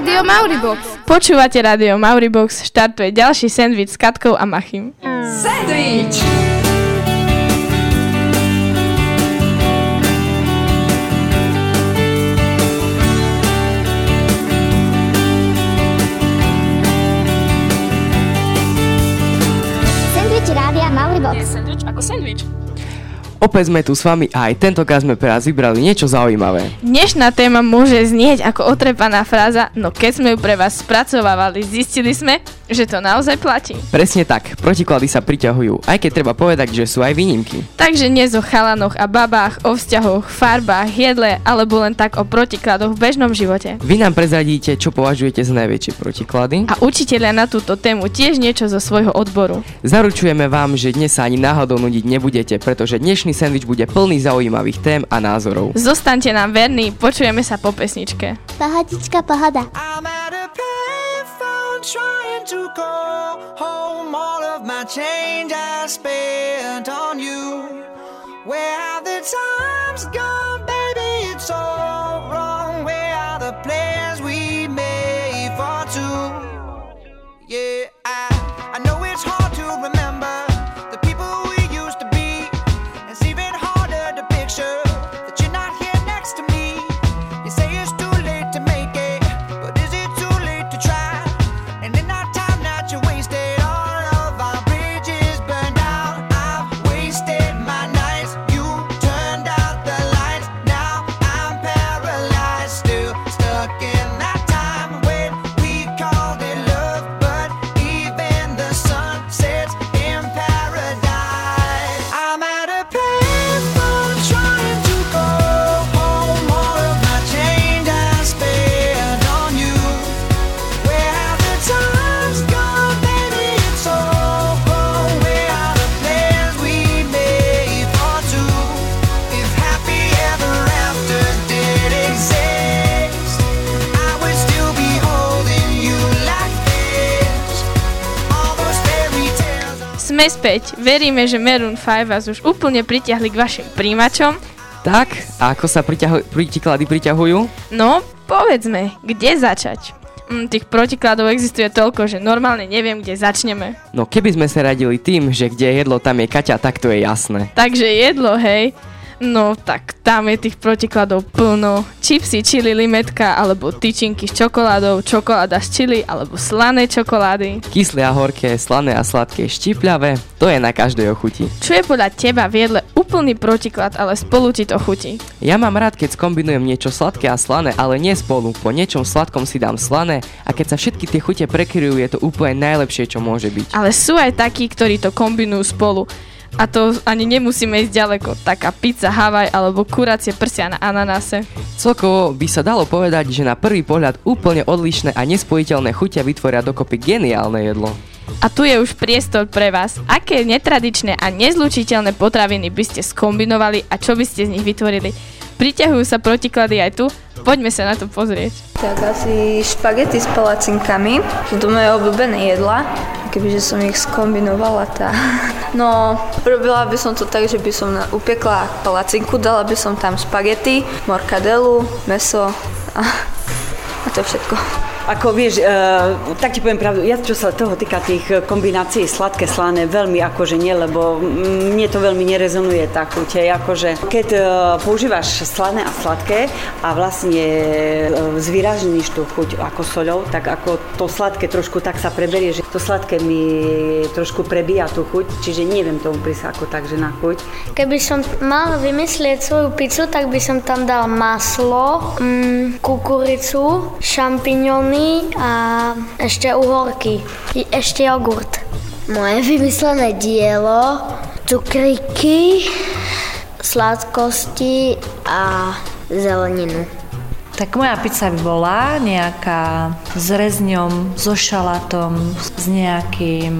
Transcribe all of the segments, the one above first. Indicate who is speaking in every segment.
Speaker 1: Rádio Mauribox.
Speaker 2: Počúvate Rádio Mauribox, štartuje ďalší sendvič s Katkou a Machim.
Speaker 3: Sandwich!
Speaker 4: Sandwich Rádia Mauribox.
Speaker 2: sendvič ako sendvič.
Speaker 5: Opäť sme tu s vami a aj tentokrát sme pre vás vybrali niečo zaujímavé.
Speaker 2: Dnešná téma môže znieť ako otrepaná fráza, no keď sme ju pre vás spracovávali, zistili sme, že to naozaj platí.
Speaker 5: Presne tak, protiklady sa priťahujú, aj keď treba povedať, že sú aj výnimky.
Speaker 2: Takže dnes o chalanoch a babách, o vzťahoch, farbách, jedle alebo len tak o protikladoch v bežnom živote.
Speaker 5: Vy nám prezradíte, čo považujete za najväčšie protiklady.
Speaker 2: A učiteľia na túto tému tiež niečo zo svojho odboru.
Speaker 5: Zaručujeme vám, že dnes sa ani náhodou nudiť nebudete, pretože dnešný sendvič bude plný zaujímavých tém a názorov.
Speaker 2: Zostaňte nám verní, počujeme sa po pesničke.
Speaker 4: Pohodička, pohoda.
Speaker 3: I'm at a payphone trying to call home all of my change I spent on you. Where have the times gone, again.
Speaker 2: Sme späť. Veríme, že Maroon 5 vás už úplne pritiahli k vašim príjimačom.
Speaker 5: Tak, a ako sa priťahu- protiklady priťahujú?
Speaker 2: No, povedzme, kde začať? Mm, tých protikladov existuje toľko, že normálne neviem, kde začneme.
Speaker 5: No keby sme sa radili tým, že kde je jedlo, tam je Kaťa, tak to je jasné.
Speaker 2: Takže jedlo, hej. No tak tam je tých protikladov plno. Čipsy, čili, limetka, alebo tyčinky s čokoládou, čokoláda s čili, alebo slané čokolády.
Speaker 5: Kyslé a horké, slané a sladké, štipľavé, to je na každej chuti.
Speaker 2: Čo je podľa teba v jedle úplný protiklad, ale spolu ti to chutí?
Speaker 5: Ja mám rád, keď skombinujem niečo sladké a slané, ale nie spolu. Po niečom sladkom si dám slané a keď sa všetky tie chute prekryjú, je to úplne najlepšie, čo môže byť.
Speaker 2: Ale sú aj takí, ktorí to kombinujú spolu. A to ani nemusíme ísť ďaleko. Taká pizza Havaj alebo kuracie prsia na ananase.
Speaker 5: Celkovo by sa dalo povedať, že na prvý pohľad úplne odlišné a nespojiteľné chuťa vytvoria dokopy geniálne jedlo.
Speaker 2: A tu je už priestor pre vás. Aké netradičné a nezlučiteľné potraviny by ste skombinovali a čo by ste z nich vytvorili? Priťahujú sa protiklady aj tu? Poďme sa na to pozrieť.
Speaker 6: Tak asi špagety s palacinkami. Sú to moje obľúbené jedla. Kebyže som ich skombinovala, tá... No, robila by som to tak, že by som upekla palacinku, dala by som tam špagety, morkadelu, meso a, a to je všetko.
Speaker 7: Ako vieš, e, tak ti poviem pravdu, ja čo sa toho týka tých e, kombinácií sladké, slané, veľmi akože nie, lebo mne to veľmi nerezonuje tá chuť. Akože, keď e, používaš slané a sladké a vlastne e, zvýražníš tú chuť ako soľou, tak ako to sladké trošku tak sa preberie, že to sladké mi trošku prebíja tú chuť, čiže neviem tomu prísť ako tak, že na chuť.
Speaker 4: Keby som mal vymyslieť svoju pizzu, tak by som tam dal maslo, mm, kukuricu, šampiňony a ešte uhorky. Ešte jogurt. Moje vymyslené dielo, cukriky, sladkosti a zeleninu.
Speaker 8: Tak moja pizza by bola nejaká s rezňom, so šalátom, s nejakým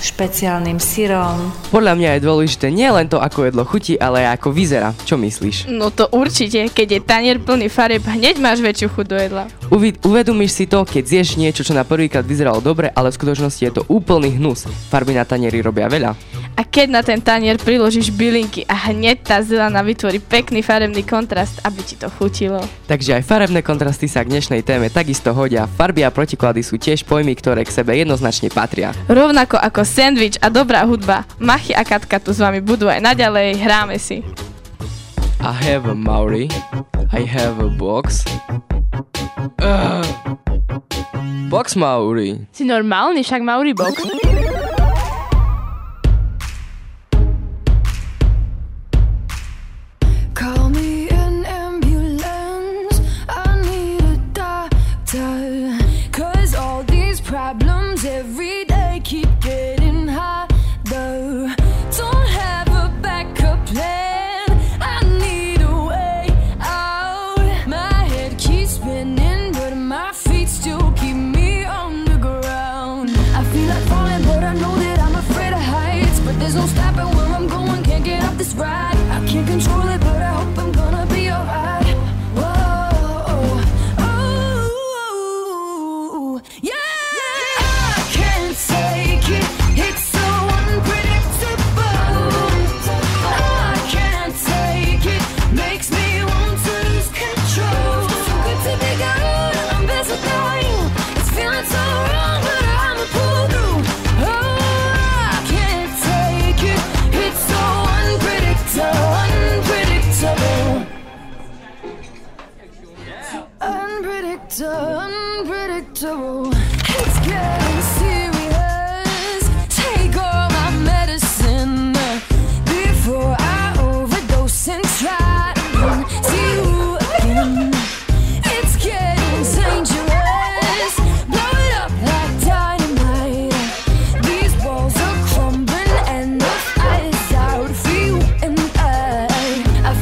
Speaker 8: špeciálnym syrom.
Speaker 5: Podľa mňa je dôležité nie len to, ako jedlo chutí, ale aj ako vyzerá. Čo myslíš?
Speaker 2: No to určite, keď je tanier plný farieb, hneď máš väčšiu chuť do jedla.
Speaker 5: Uvi- uvedomíš si to, keď zješ niečo, čo na prvýkrát vyzeralo dobre, ale v skutočnosti je to úplný hnus. Farby na tanieri robia veľa.
Speaker 2: A keď na ten tanier priložíš bylinky a hneď tá zelená vytvorí pekný farebný kontrast, aby ti to chutilo.
Speaker 5: Takže aj farebné kontrasty sa k dnešnej téme takisto hodia. Farby a protiklady sú tiež pojmy, ktoré k sebe jednoznačne patria.
Speaker 2: Rovnako ako sandwich a dobrá hudba, Machy a Katka tu s vami budú aj naďalej, hráme si.
Speaker 5: I have a Maori. I have a box. Ugh. Box Maori.
Speaker 2: Si normálny, však Mauri box.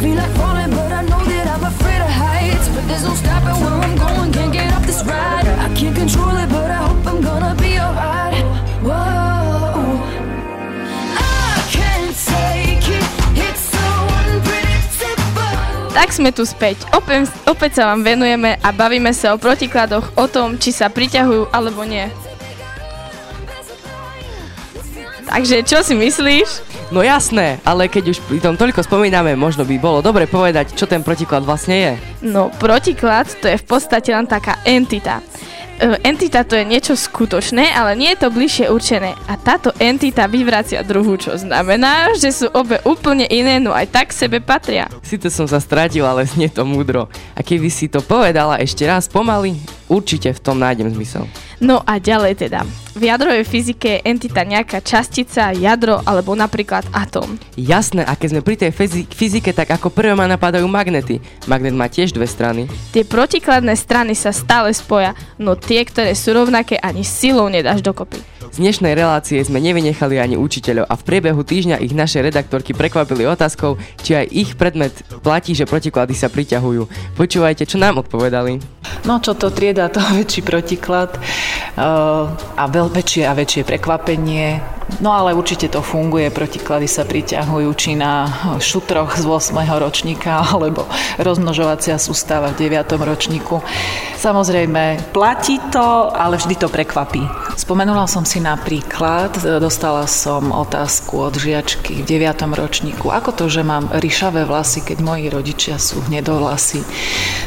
Speaker 1: Feel like falling, but I know that I'm afraid of heights. But there's no stopping where I'm going, can't get off this ride. I can't control it, but I hope I'm gonna be alright. Whoa.
Speaker 2: Tak sme tu späť. Opäť, opäť sa vám venujeme a bavíme sa o protikladoch, o tom, či sa priťahujú alebo nie. Takže čo si myslíš?
Speaker 5: No jasné, ale keď už pri tom toľko spomíname, možno by bolo dobre povedať, čo ten protiklad vlastne je.
Speaker 2: No, protiklad to je v podstate len taká entita. E, Entita to je niečo skutočné, ale nie je to bližšie určené. A táto entita vyvracia druhú, čo znamená, že sú obe úplne iné, no aj tak sebe patria.
Speaker 5: Sice som sa stratil, ale znie to múdro. A keby si to povedala ešte raz pomaly, určite v tom nájdem zmysel.
Speaker 2: No a ďalej teda. V jadrovej fyzike je entita nejaká častica, jadro alebo napríklad atóm.
Speaker 5: Jasné, a keď sme pri tej fyzi- fyzike, tak ako prvé ma napadajú magnety. Magnet má tiež dve strany.
Speaker 2: Tie protikladné strany sa stále spoja, no tie, ktoré sú rovnaké, ani silou nedáš dokopy.
Speaker 5: Z dnešnej relácie sme nevynechali ani učiteľov a v priebehu týždňa ich naše redaktorky prekvapili otázkou, či aj ich predmet platí, že protiklady sa priťahujú. Počúvajte, čo nám odpovedali.
Speaker 9: No čo to trieda, to väčší protiklad uh, a väčšie a väčšie prekvapenie. No ale určite to funguje, protiklady sa priťahujú či na šutroch z 8. ročníka alebo rozmnožovacia sústava v 9. ročníku. Samozrejme, platí to, ale vždy to prekvapí. Spomenula som si napríklad, dostala som otázku od žiačky v 9. ročníku, ako to, že mám ryšavé vlasy, keď moji rodičia sú hnedovlasy.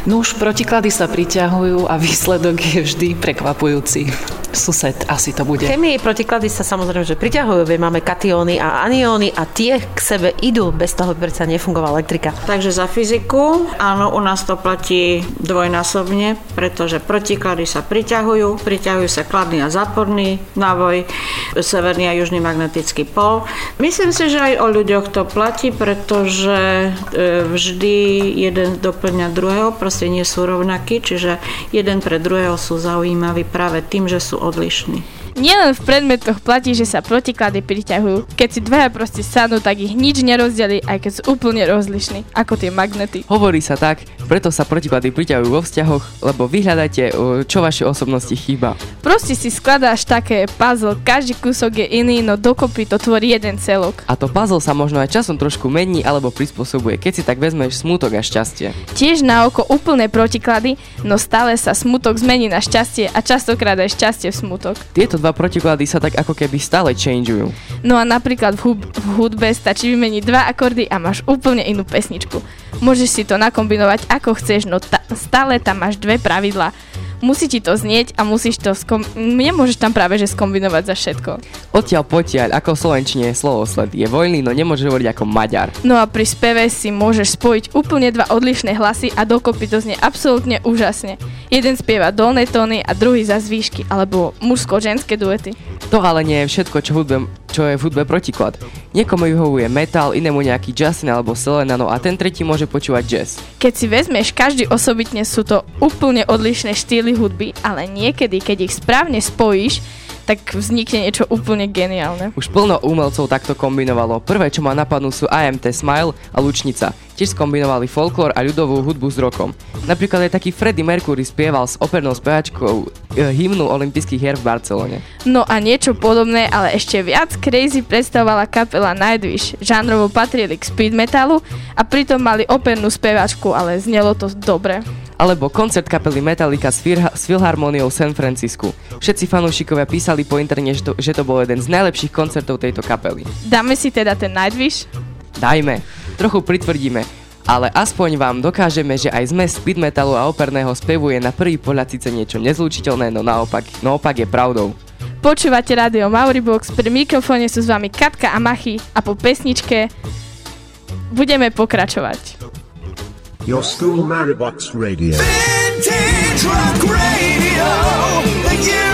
Speaker 9: No už protiklady sa priťahujú a výsledok je vždy prekvapujúci. Sused asi to bude.
Speaker 10: Chemii protiklady sa samozrejme, že priťahujú, veď máme katióny a anióny a tie k sebe idú, bez toho predsa nefungovala elektrika.
Speaker 11: Takže za fyziku, áno, u nás to platí dvojnásobne, pretože protiklady sa priťahujú, priťahujú sa kladný a záporný návoj, severný a južný magnetický pol. Myslím si, že aj o ľuďoch to platí, pretože e, vždy jeden doplňa druhého, proste nie sú rovnakí, čiže jeden pre druhého sú zaujímaví práve tým, že sú odlišní.
Speaker 2: Nielen v predmetoch platí, že sa protiklady priťahujú. Keď si dvaja proste sadnú, tak ich nič nerozdelí, aj keď sú úplne rozlišní, ako tie magnety.
Speaker 5: Hovorí sa tak, preto sa protiklady priťahujú vo vzťahoch, lebo vyhľadajte, o, čo vašej osobnosti chýba.
Speaker 2: Proste si skladáš také puzzle, každý kúsok je iný, no dokopy to tvorí jeden celok.
Speaker 5: A to puzzle sa možno aj časom trošku mení alebo prispôsobuje, keď si tak vezmeš smútok a šťastie.
Speaker 2: Tiež na oko úplné protiklady, no stále sa smutok zmení na šťastie a častokrát aj šťastie smutok.
Speaker 5: Tieto dva protiklady sa tak ako keby stále changeujú.
Speaker 2: No a napríklad v, hub- v hudbe stačí vymeniť dva akordy a máš úplne inú pesničku. Môžeš si to nakombinovať ako chceš, no ta- stále tam máš dve pravidlá. Musí ti to znieť a musíš to skom- nemôžeš tam práve že skombinovať za všetko.
Speaker 5: Odtiaľ potiaľ, ako v Slovenčine je slovosled. Je vojný, no nemôže hovoriť ako Maďar.
Speaker 2: No a pri speve si môžeš spojiť úplne dva odlišné hlasy a dokopy to znie absolútne úžasne. Jeden spieva dolné tóny a druhý za zvýšky, alebo mužsko-ženské duety.
Speaker 5: To ale nie je všetko, čo, hudbe, čo je v hudbe protiklad. Niekomu vyhovuje metal, inému nejaký Justin alebo Selena, no a ten tretí môže počúvať jazz.
Speaker 2: Keď si vezmeš každý osobitne, sú to úplne odlišné štýly hudby, ale niekedy, keď ich správne spojíš, tak vznikne niečo úplne geniálne.
Speaker 5: Už plno umelcov takto kombinovalo. Prvé, čo ma napadnú sú AMT Smile a Lučnica. Tiež skombinovali folklór a ľudovú hudbu s rokom. Napríklad aj taký Freddie Mercury spieval s opernou spevačkou e, hymnu olympijských hier v Barcelone.
Speaker 2: No a niečo podobné, ale ešte viac crazy predstavovala kapela Nightwish. Žánrovo patrili k speed metalu a pritom mali opernú spevačku, ale znelo to dobre.
Speaker 5: Alebo koncert kapely Metallica s, Fir- s Filharmoniou San Francisku. Všetci fanúšikovia písali po internete, že to, že to bol jeden z najlepších koncertov tejto kapely.
Speaker 2: Dáme si teda ten Nightwish?
Speaker 5: Dajme, trochu pritvrdíme, ale aspoň vám dokážeme, že aj zmes speed metalu a operného spevu je na prvý pohľad síce niečo nezlučiteľné, no naopak, no opak je pravdou.
Speaker 2: Počúvate rádio Mauribox, pri mikrofóne sú s vami Katka a Machy a po pesničke budeme pokračovať.
Speaker 12: Your school Maribox Radio.
Speaker 13: Vintage rock radio.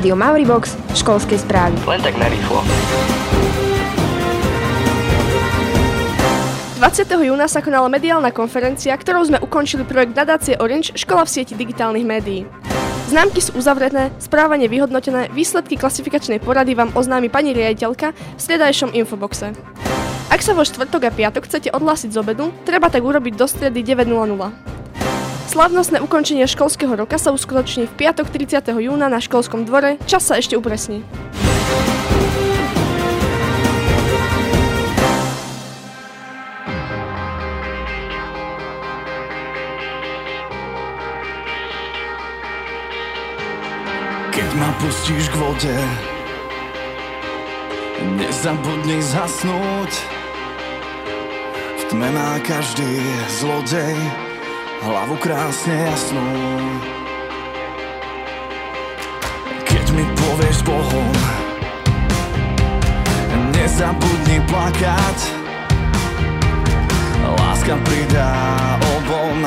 Speaker 14: Rádio Mauribox, školskej správy.
Speaker 5: Len tak narýchlo.
Speaker 15: 20. júna sa konala mediálna konferencia, ktorou sme ukončili projekt nadácie Orange Škola v sieti digitálnych médií. Známky sú uzavreté, správanie vyhodnotené, výsledky klasifikačnej porady vám oznámi pani riaditeľka v stredajšom infoboxe. Ak sa vo štvrtok a piatok chcete odhlásiť z obedu, treba tak urobiť do stredy 9.00. Slavnostné ukončenie školského roka sa uskutoční v piatok 30. júna na školskom dvore, čas sa ešte upresní.
Speaker 16: Keď ma pustíš k vode Nezabudni zhasnúť V tme má každý zlodej Hlavu krásne jasnú. Povieš Bohom Nezabudni plakať. Láska pridá obom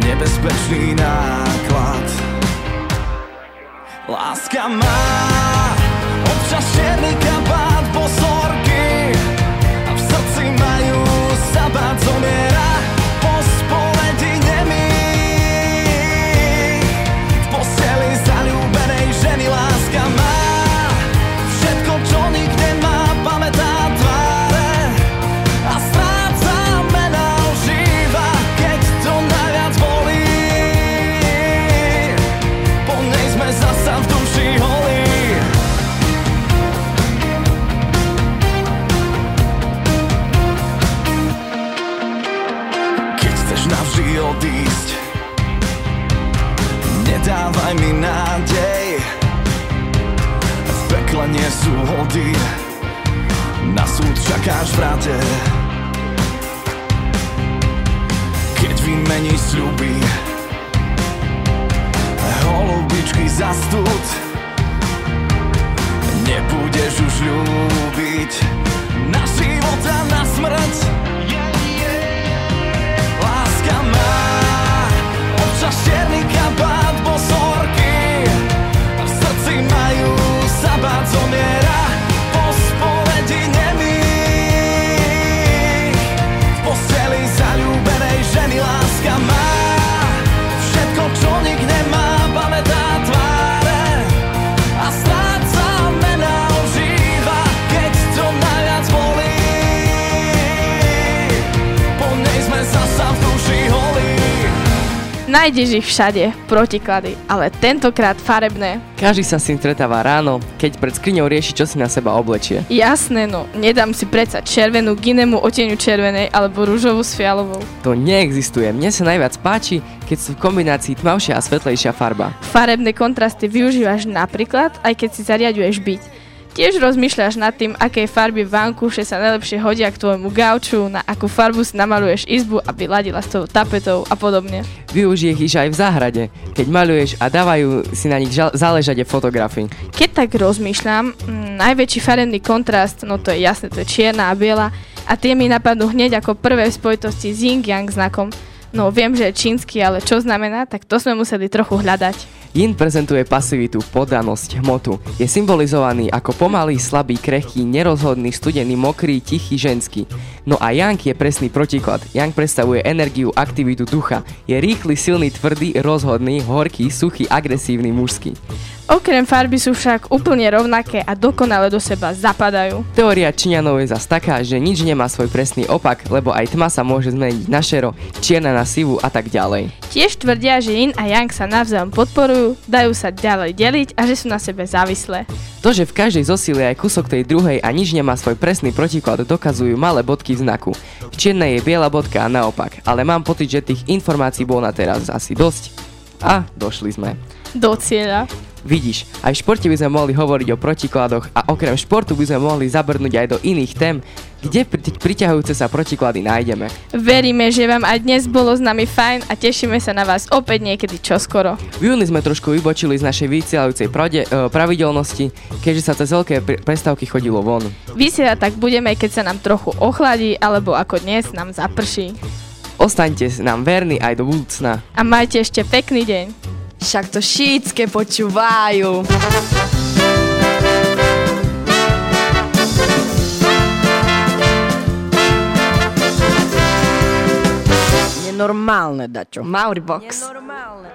Speaker 16: Nebezpečný náklad. Láska má občas čierny kabát bosorky Holubičky za stud Nebudeš už ľúbiť Na život a na smrť. Láska má občas
Speaker 2: Nájdeš ich všade, protiklady, ale tentokrát farebné.
Speaker 5: Každý sa s tým stretáva ráno, keď pred skriňou rieši, čo si na seba oblečie.
Speaker 2: Jasné no, nedám si predsa červenú ginemu oteňu červenej alebo rúžovú s fialovou.
Speaker 5: To neexistuje. Mne sa najviac páči, keď sú v kombinácii tmavšia a svetlejšia farba.
Speaker 2: Farebné kontrasty využívaš napríklad, aj keď si zariaduješ byt. Tiež rozmýšľaš nad tým, aké farby vankúše sa najlepšie hodia k tvojmu gauču, na akú farbu si namaluješ izbu, aby ladila s tvojou tapetou a podobne.
Speaker 5: Využij ich aj v záhrade, keď maľuješ a dávajú si na nich žal- záležať fotografy.
Speaker 2: Keď tak rozmýšľam, mm, najväčší farebný kontrast, no to je jasné, to je čierna a biela a tie mi napadnú hneď ako prvé v spojitosti s yin-yang znakom. No viem, že je čínsky, ale čo znamená, tak to sme museli trochu hľadať.
Speaker 5: Yin prezentuje pasivitu, poddanosť, hmotu. Je symbolizovaný ako pomalý, slabý, krehký, nerozhodný, studený, mokrý, tichý, ženský. No a Yang je presný protiklad. Yang predstavuje energiu, aktivitu ducha. Je rýchly, silný, tvrdý, rozhodný, horký, suchý, agresívny, mužský.
Speaker 2: Okrem farby sú však úplne rovnaké a dokonale do seba zapadajú.
Speaker 5: Teória Číňanov je zas taká, že nič nemá svoj presný opak, lebo aj tma sa môže zmeniť na šero, čierna na sivu a tak ďalej.
Speaker 2: Tiež tvrdia, že Yin a Yang sa navzájom podporujú, dajú sa ďalej deliť a že sú na sebe závislé.
Speaker 5: To, že v každej zosile aj kúsok tej druhej a nič nemá svoj presný protiklad, dokazujú malé bodky v znaku. V čiernej je biela bodka a naopak, ale mám pocit, že tých informácií bolo na teraz asi dosť. A došli sme.
Speaker 2: Do cieľa.
Speaker 5: Vidíš, aj v športe by sme mohli hovoriť o protikladoch a okrem športu by sme mohli zabrnúť aj do iných tém, kde pri- priťahujúce sa protiklady nájdeme.
Speaker 2: Veríme, že vám aj dnes bolo s nami fajn a tešíme sa na vás opäť niekedy čoskoro.
Speaker 5: V júni sme trošku vybočili z našej vysielajúcej prode, e, pravidelnosti, keďže sa cez veľké pre- prestávky chodilo von.
Speaker 2: Vysielať tak budeme, keď sa nám trochu ochladí, alebo ako dnes nám zaprší.
Speaker 5: Ostaňte nám verní aj do budúcna.
Speaker 2: A majte ešte pekný deň.
Speaker 14: Však to šítske počúvajú.
Speaker 17: Nenormálne, Dačo.
Speaker 14: Mauribox.
Speaker 1: Cause